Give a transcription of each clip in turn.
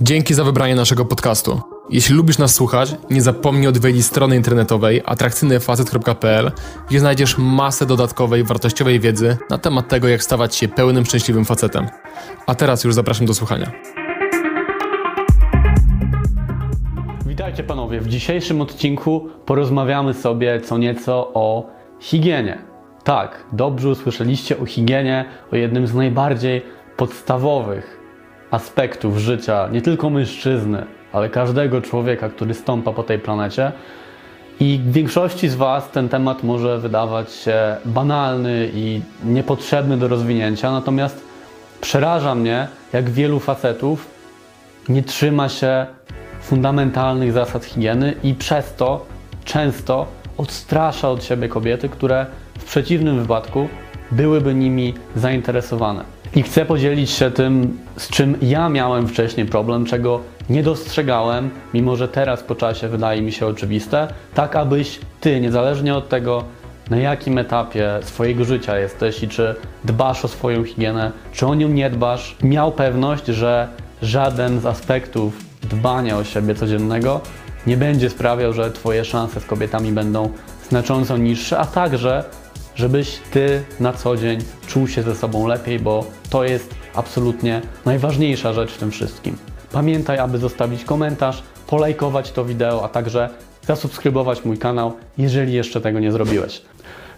Dzięki za wybranie naszego podcastu. Jeśli lubisz nas słuchać, nie zapomnij odwiedzić strony internetowej atrakcyjnyfacet.pl, gdzie znajdziesz masę dodatkowej, wartościowej wiedzy na temat tego, jak stawać się pełnym, szczęśliwym facetem. A teraz już zapraszam do słuchania. Witajcie panowie. W dzisiejszym odcinku porozmawiamy sobie co nieco o higienie. Tak, dobrze usłyszeliście o higienie, o jednym z najbardziej podstawowych aspektów życia nie tylko mężczyzny, ale każdego człowieka, który stąpa po tej planecie. I większości z Was ten temat może wydawać się banalny i niepotrzebny do rozwinięcia, natomiast przeraża mnie, jak wielu facetów nie trzyma się fundamentalnych zasad higieny i przez to często odstrasza od siebie kobiety, które w przeciwnym wypadku byłyby nimi zainteresowane. I chcę podzielić się tym, z czym ja miałem wcześniej problem, czego nie dostrzegałem, mimo że teraz po czasie wydaje mi się oczywiste, tak abyś ty, niezależnie od tego, na jakim etapie swojego życia jesteś i czy dbasz o swoją higienę, czy o nią nie dbasz, miał pewność, że żaden z aspektów dbania o siebie codziennego nie będzie sprawiał, że Twoje szanse z kobietami będą znacząco niższe, a także, żebyś Ty na co dzień czuł się ze sobą lepiej, bo to jest absolutnie najważniejsza rzecz w tym wszystkim. Pamiętaj, aby zostawić komentarz, polajkować to wideo, a także zasubskrybować mój kanał, jeżeli jeszcze tego nie zrobiłeś.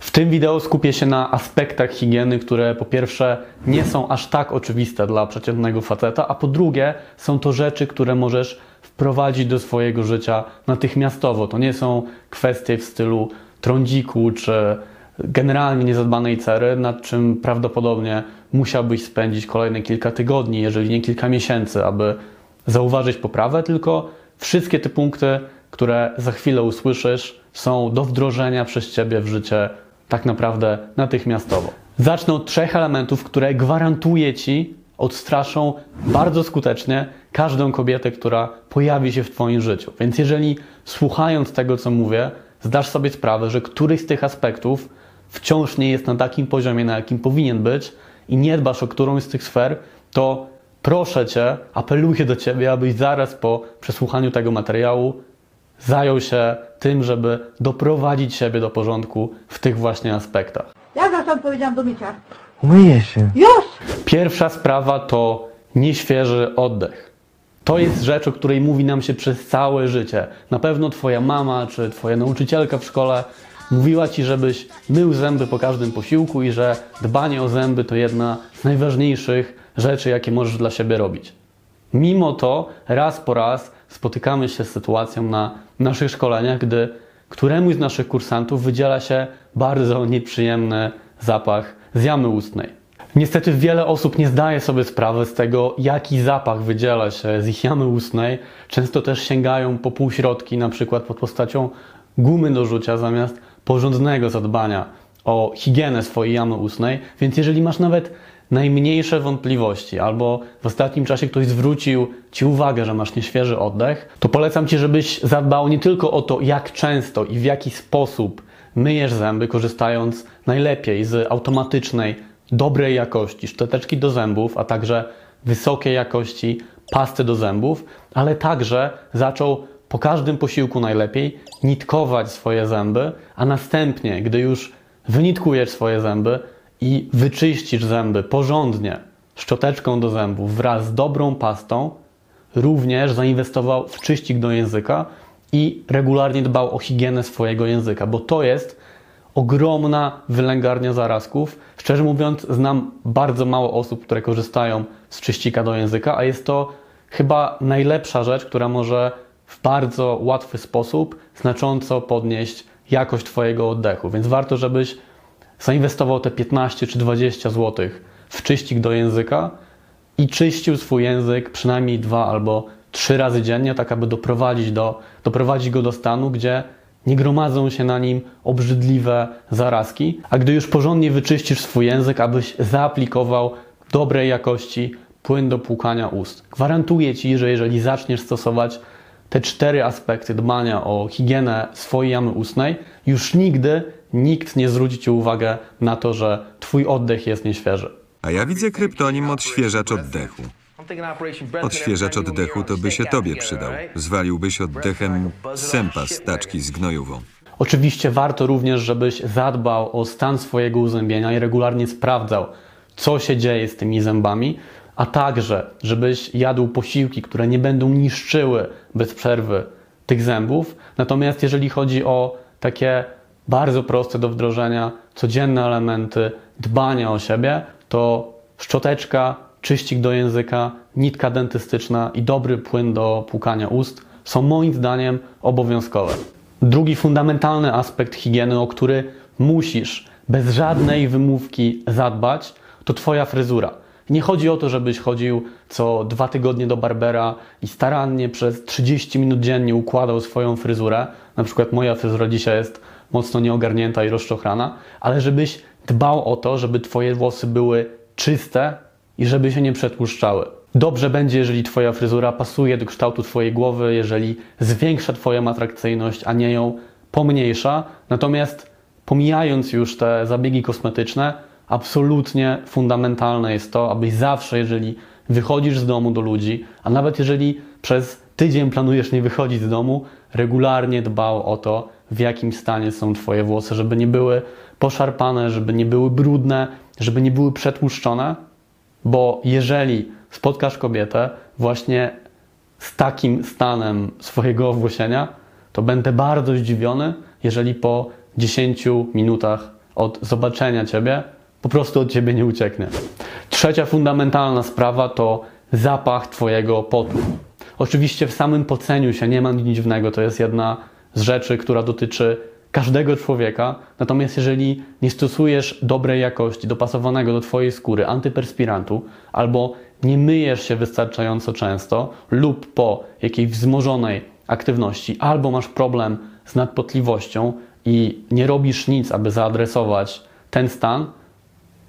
W tym wideo skupię się na aspektach higieny, które po pierwsze nie są aż tak oczywiste dla przeciętnego faceta, a po drugie są to rzeczy, które możesz wprowadzić do swojego życia natychmiastowo. To nie są kwestie w stylu trądziku czy generalnie niezadbanej cery, nad czym prawdopodobnie musiałbyś spędzić kolejne kilka tygodni, jeżeli nie kilka miesięcy, aby zauważyć poprawę, tylko wszystkie te punkty, które za chwilę usłyszysz, są do wdrożenia przez Ciebie w życie tak naprawdę natychmiastowo. Zacznę od trzech elementów, które gwarantuję Ci odstraszą bardzo skutecznie każdą kobietę, która pojawi się w Twoim życiu. Więc jeżeli słuchając tego, co mówię, zdasz sobie sprawę, że któryś z tych aspektów wciąż nie jest na takim poziomie, na jakim powinien być i nie dbasz o którąś z tych sfer, to proszę Cię, apeluję do Ciebie, abyś zaraz po przesłuchaniu tego materiału zajął się tym, żeby doprowadzić siebie do porządku w tych właśnie aspektach. Ja za to powiedziałam do mycia. Umyję się. Już! Pierwsza sprawa to nieświeży oddech. To jest rzecz, o której mówi nam się przez całe życie. Na pewno Twoja mama czy Twoja nauczycielka w szkole mówiła Ci, żebyś mył zęby po każdym posiłku i że dbanie o zęby to jedna z najważniejszych rzeczy, jakie możesz dla siebie robić. Mimo to raz po raz spotykamy się z sytuacją na naszych szkoleniach, gdy któremuś z naszych kursantów wydziela się bardzo nieprzyjemny zapach z jamy ustnej. Niestety wiele osób nie zdaje sobie sprawy z tego, jaki zapach wydziela się z ich jamy ustnej. Często też sięgają po półśrodki, na przykład pod postacią gumy do rzucia zamiast porządnego zadbania o higienę swojej jamy ustnej. Więc jeżeli masz nawet najmniejsze wątpliwości, albo w ostatnim czasie ktoś zwrócił Ci uwagę, że masz nieświeży oddech, to polecam Ci, żebyś zadbał nie tylko o to, jak często i w jaki sposób myjesz zęby, korzystając najlepiej z automatycznej, dobrej jakości szczoteczki do zębów, a także wysokiej jakości pasty do zębów, ale także zaczął po każdym posiłku najlepiej nitkować swoje zęby, a następnie, gdy już wynitkujesz swoje zęby, i wyczyścisz zęby porządnie szczoteczką do zębów wraz z dobrą pastą, również zainwestował w czyścik do języka i regularnie dbał o higienę swojego języka, bo to jest ogromna wylęgarnia zarazków. Szczerze mówiąc, znam bardzo mało osób, które korzystają z czyścika do języka, a jest to chyba najlepsza rzecz, która może w bardzo łatwy sposób znacząco podnieść jakość Twojego oddechu. Więc warto, żebyś zainwestował te 15 czy 20 zł w czyścik do języka i czyścił swój język przynajmniej dwa albo trzy razy dziennie, tak aby doprowadzić, do, doprowadzić go do stanu, gdzie nie gromadzą się na nim obrzydliwe zarazki, a gdy już porządnie wyczyścisz swój język, abyś zaaplikował dobrej jakości płyn do płukania ust. Gwarantuję Ci, że jeżeli zaczniesz stosować te cztery aspekty dbania o higienę swojej jamy ustnej, już nigdy nikt nie zwróci Ci uwagę na to, że Twój oddech jest nieświeży. A ja widzę kryptonim odświeżacz oddechu. Odświeżacz oddechu to by się tobie przydał. Zwaliłbyś oddechem sępa z taczki z gnojową. Oczywiście warto również, żebyś zadbał o stan swojego uzębienia i regularnie sprawdzał, co się dzieje z tymi zębami, a także, żebyś jadł posiłki, które nie będą niszczyły bez przerwy tych zębów. Natomiast jeżeli chodzi o takie bardzo proste do wdrożenia, codzienne elementy dbania o siebie, to szczoteczka, czyścik do języka, nitka dentystyczna i dobry płyn do płukania ust są moim zdaniem obowiązkowe. Drugi fundamentalny aspekt higieny, o który musisz bez żadnej wymówki zadbać, to Twoja fryzura. Nie chodzi o to, żebyś chodził co dwa tygodnie do barbera i starannie przez 30 minut dziennie układał swoją fryzurę. Na przykład moja fryzura dzisiaj jest mocno nieogarnięta i rozczochrana, ale żebyś dbał o to, żeby Twoje włosy były czyste i żeby się nie przetłuszczały. Dobrze będzie, jeżeli Twoja fryzura pasuje do kształtu Twojej głowy, jeżeli zwiększa Twoją atrakcyjność, a nie ją pomniejsza. Natomiast pomijając już te zabiegi kosmetyczne, absolutnie fundamentalne jest to, abyś zawsze, jeżeli wychodzisz z domu do ludzi, a nawet jeżeli przez tydzień planujesz nie wychodzić z domu, regularnie dbał o to, w jakim stanie są Twoje włosy, żeby nie były poszarpane, żeby nie były brudne, żeby nie były przetłuszczone, bo jeżeli spotkasz kobietę właśnie z takim stanem swojego owłosienia, to będę bardzo zdziwiony, jeżeli po 10 minutach od zobaczenia Ciebie po prostu od Ciebie nie ucieknie. Trzecia fundamentalna sprawa to zapach Twojego potu. Oczywiście w samym poceniu się nie ma nic dziwnego, to jest jedna z rzeczy, która dotyczy każdego człowieka. Natomiast jeżeli nie stosujesz dobrej jakości, dopasowanego do Twojej skóry antyperspirantu, albo nie myjesz się wystarczająco często, lub po jakiejś wzmożonej aktywności, albo masz problem z nadpotliwością i nie robisz nic, aby zaadresować ten stan,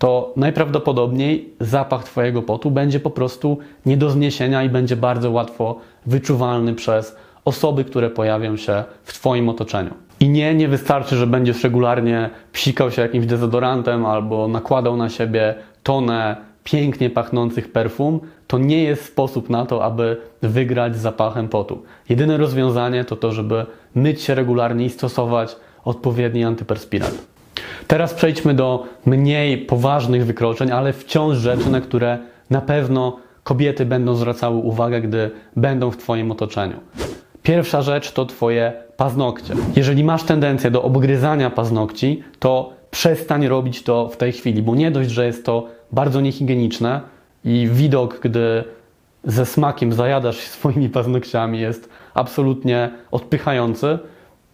to najprawdopodobniej zapach Twojego potu będzie po prostu nie do zniesienia i będzie bardzo łatwo wyczuwalny przez osoby, które pojawią się w Twoim otoczeniu. I nie, nie wystarczy, że będziesz regularnie psikał się jakimś dezodorantem albo nakładał na siebie tonę pięknie pachnących perfum. To nie jest sposób na to, aby wygrać z zapachem potu. Jedyne rozwiązanie to to, żeby myć się regularnie i stosować odpowiedni antyperspirant. Teraz przejdźmy do mniej poważnych wykroczeń, ale wciąż rzeczy, na które na pewno kobiety będą zwracały uwagę, gdy będą w Twoim otoczeniu. Pierwsza rzecz to Twoje paznokcie. Jeżeli masz tendencję do obgryzania paznokci, to przestań robić to w tej chwili, bo nie dość, że jest to bardzo niehigieniczne i widok, gdy ze smakiem zajadasz się swoimi paznokciami jest absolutnie odpychający,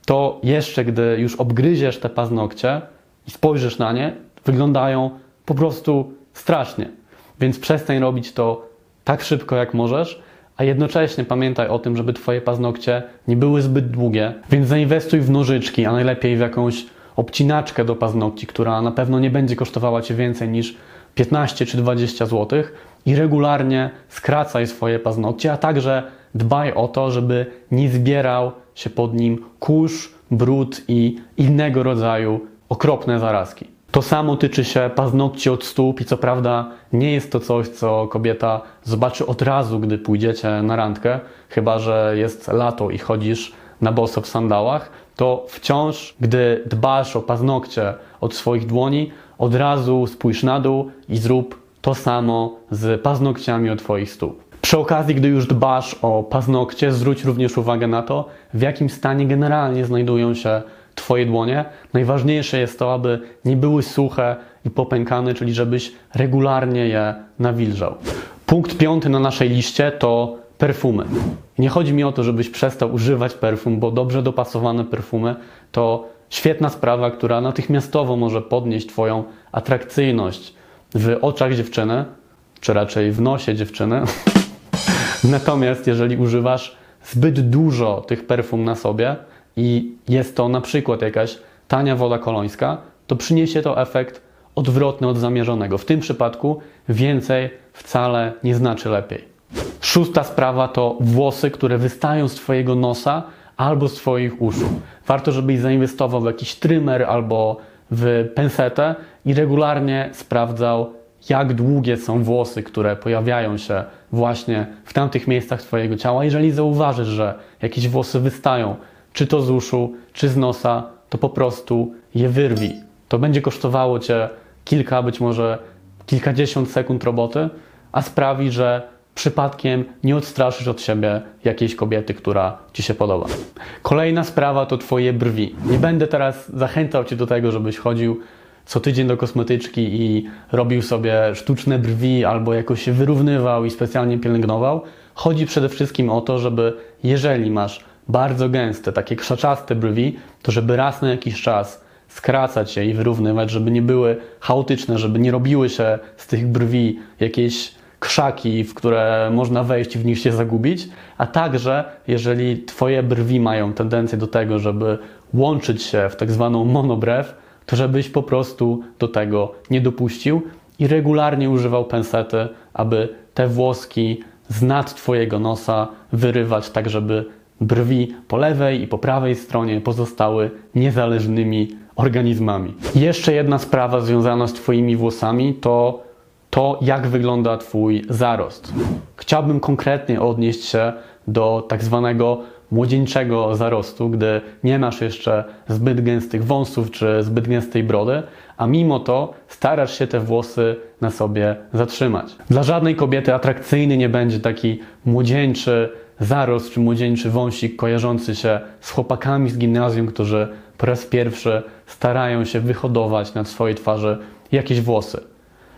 to jeszcze gdy już obgryziesz te paznokcie i spojrzysz na nie, wyglądają po prostu strasznie. Więc przestań robić to tak szybko jak możesz, a jednocześnie pamiętaj o tym, żeby Twoje paznokcie nie były zbyt długie, więc zainwestuj w nożyczki, a najlepiej w jakąś obcinaczkę do paznokci, która na pewno nie będzie kosztowała Cię więcej niż 15 czy 20 zł i regularnie skracaj swoje paznokcie, a także dbaj o to, żeby nie zbierał się pod nim kurz, brud i innego rodzaju okropne zarazki. To samo tyczy się paznokci od stóp i co prawda nie jest to coś, co kobieta zobaczy od razu, gdy pójdziecie na randkę, chyba że jest lato i chodzisz na boso w sandałach, to wciąż, gdy dbasz o paznokcie od swoich dłoni, od razu spójrz na dół i zrób to samo z paznokciami od Twoich stóp. Przy okazji, gdy już dbasz o paznokcie, zwróć również uwagę na to, w jakim stanie generalnie znajdują się Twoje dłonie. Najważniejsze jest to, aby nie były suche i popękane, czyli żebyś regularnie je nawilżał. Punkt piąty na naszej liście to perfumy. Nie chodzi mi o to, żebyś przestał używać perfum, bo dobrze dopasowane perfumy to świetna sprawa, która natychmiastowo może podnieść Twoją atrakcyjność w oczach dziewczyny, czy raczej w nosie dziewczyny. Natomiast jeżeli używasz zbyt dużo tych perfum na sobie i jest to na przykład jakaś tania woda kolońska, to przyniesie to efekt odwrotny od zamierzonego. W tym przypadku więcej wcale nie znaczy lepiej. Szósta sprawa to włosy, które wystają z Twojego nosa albo z Twoich uszu. Warto, żebyś zainwestował w jakiś trymer albo w pensetę i regularnie sprawdzał jak długie są włosy, które pojawiają się właśnie w tamtych miejscach Twojego ciała. Jeżeli zauważysz, że jakieś włosy wystają, czy to z uszu, czy z nosa, to po prostu je wyrwij. To będzie kosztowało Cię kilka, być może kilkadziesiąt sekund roboty, a sprawi, że przypadkiem nie odstraszysz od siebie jakiejś kobiety, która Ci się podoba. Kolejna sprawa to Twoje brwi. Nie będę teraz zachęcał Cię do tego, żebyś chodził co tydzień do kosmetyczki i robił sobie sztuczne brwi albo jakoś się wyrównywał i specjalnie pielęgnował. Chodzi przede wszystkim o to, żeby jeżeli masz bardzo gęste, takie krzaczaste brwi, to żeby raz na jakiś czas skracać je i wyrównywać, żeby nie były chaotyczne, żeby nie robiły się z tych brwi jakieś krzaki, w które można wejść i w nich się zagubić, a także jeżeli Twoje brwi mają tendencję do tego, żeby łączyć się w tak zwaną monobrew, to żebyś po prostu do tego nie dopuścił i regularnie używał pensety, aby te włoski z nad Twojego nosa wyrywać, tak żeby brwi po lewej i po prawej stronie pozostały niezależnymi organizmami. Jeszcze jedna sprawa związana z Twoimi włosami to to, jak wygląda Twój zarost. Chciałbym konkretnie odnieść się do tak zwanego młodzieńczego zarostu, gdy nie masz jeszcze zbyt gęstych wąsów czy zbyt gęstej brody, a mimo to starasz się te włosy na sobie zatrzymać. Dla żadnej kobiety atrakcyjny nie będzie taki młodzieńczy zarost czy młodzieńczy wąsik kojarzący się z chłopakami z gimnazjum, którzy po raz pierwszy starają się wyhodować na swojej twarzy jakieś włosy.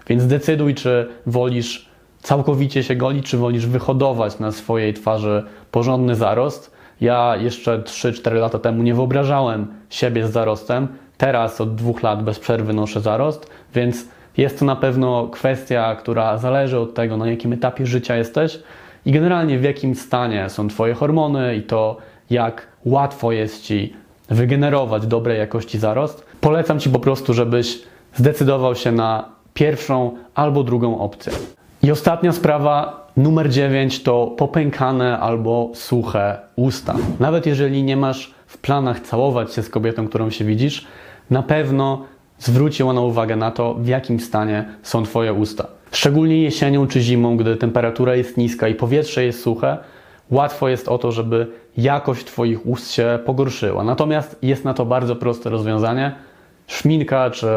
Więc decyduj, czy wolisz całkowicie się golić, czy wolisz wyhodować na swojej twarzy porządny zarost. Ja jeszcze 3-4 lata temu nie wyobrażałem siebie z zarostem. Teraz od dwóch lat bez przerwy noszę zarost, więc jest to na pewno kwestia, która zależy od tego, na jakim etapie życia jesteś i generalnie w jakim stanie są Twoje hormony i to, jak łatwo jest Ci wygenerować dobrej jakości zarost. Polecam Ci po prostu, żebyś zdecydował się na pierwszą albo drugą opcję. I ostatnia sprawa, numer 9 to popękane albo suche usta. Nawet jeżeli nie masz w planach całować się z kobietą, którą się widzisz, na pewno zwróci ona uwagę na to, w jakim stanie są Twoje usta. Szczególnie jesienią czy zimą, gdy temperatura jest niska i powietrze jest suche, łatwo jest o to, żeby jakość Twoich ust się pogorszyła. Natomiast jest na to bardzo proste rozwiązanie. Szminka czy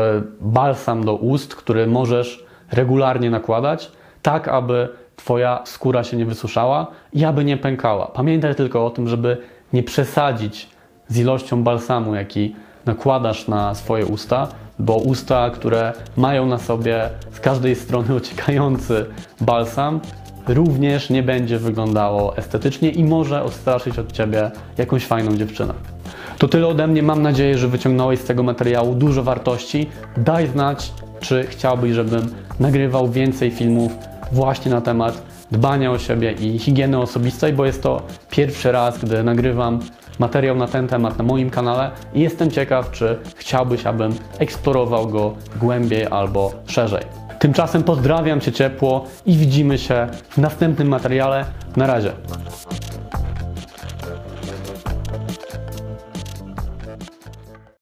balsam do ust, który możesz regularnie nakładać, tak aby Twoja skóra się nie wysuszała i aby nie pękała. Pamiętaj tylko o tym, żeby nie przesadzić z ilością balsamu, jaki nakładasz na swoje usta, bo usta, które mają na sobie z każdej strony ociekający balsam, również nie będzie wyglądało estetycznie i może odstraszyć od Ciebie jakąś fajną dziewczynę. To tyle ode mnie. Mam nadzieję, że wyciągnąłeś z tego materiału dużo wartości. Daj znać, czy chciałbyś, żebym nagrywał więcej filmów właśnie na temat dbania o siebie i higieny osobistej, bo jest to pierwszy raz, gdy nagrywam materiał na ten temat na moim kanale i jestem ciekaw, czy chciałbyś, abym eksplorował go głębiej albo szerzej. Tymczasem pozdrawiam Cię ciepło i widzimy się w następnym materiale. Na razie.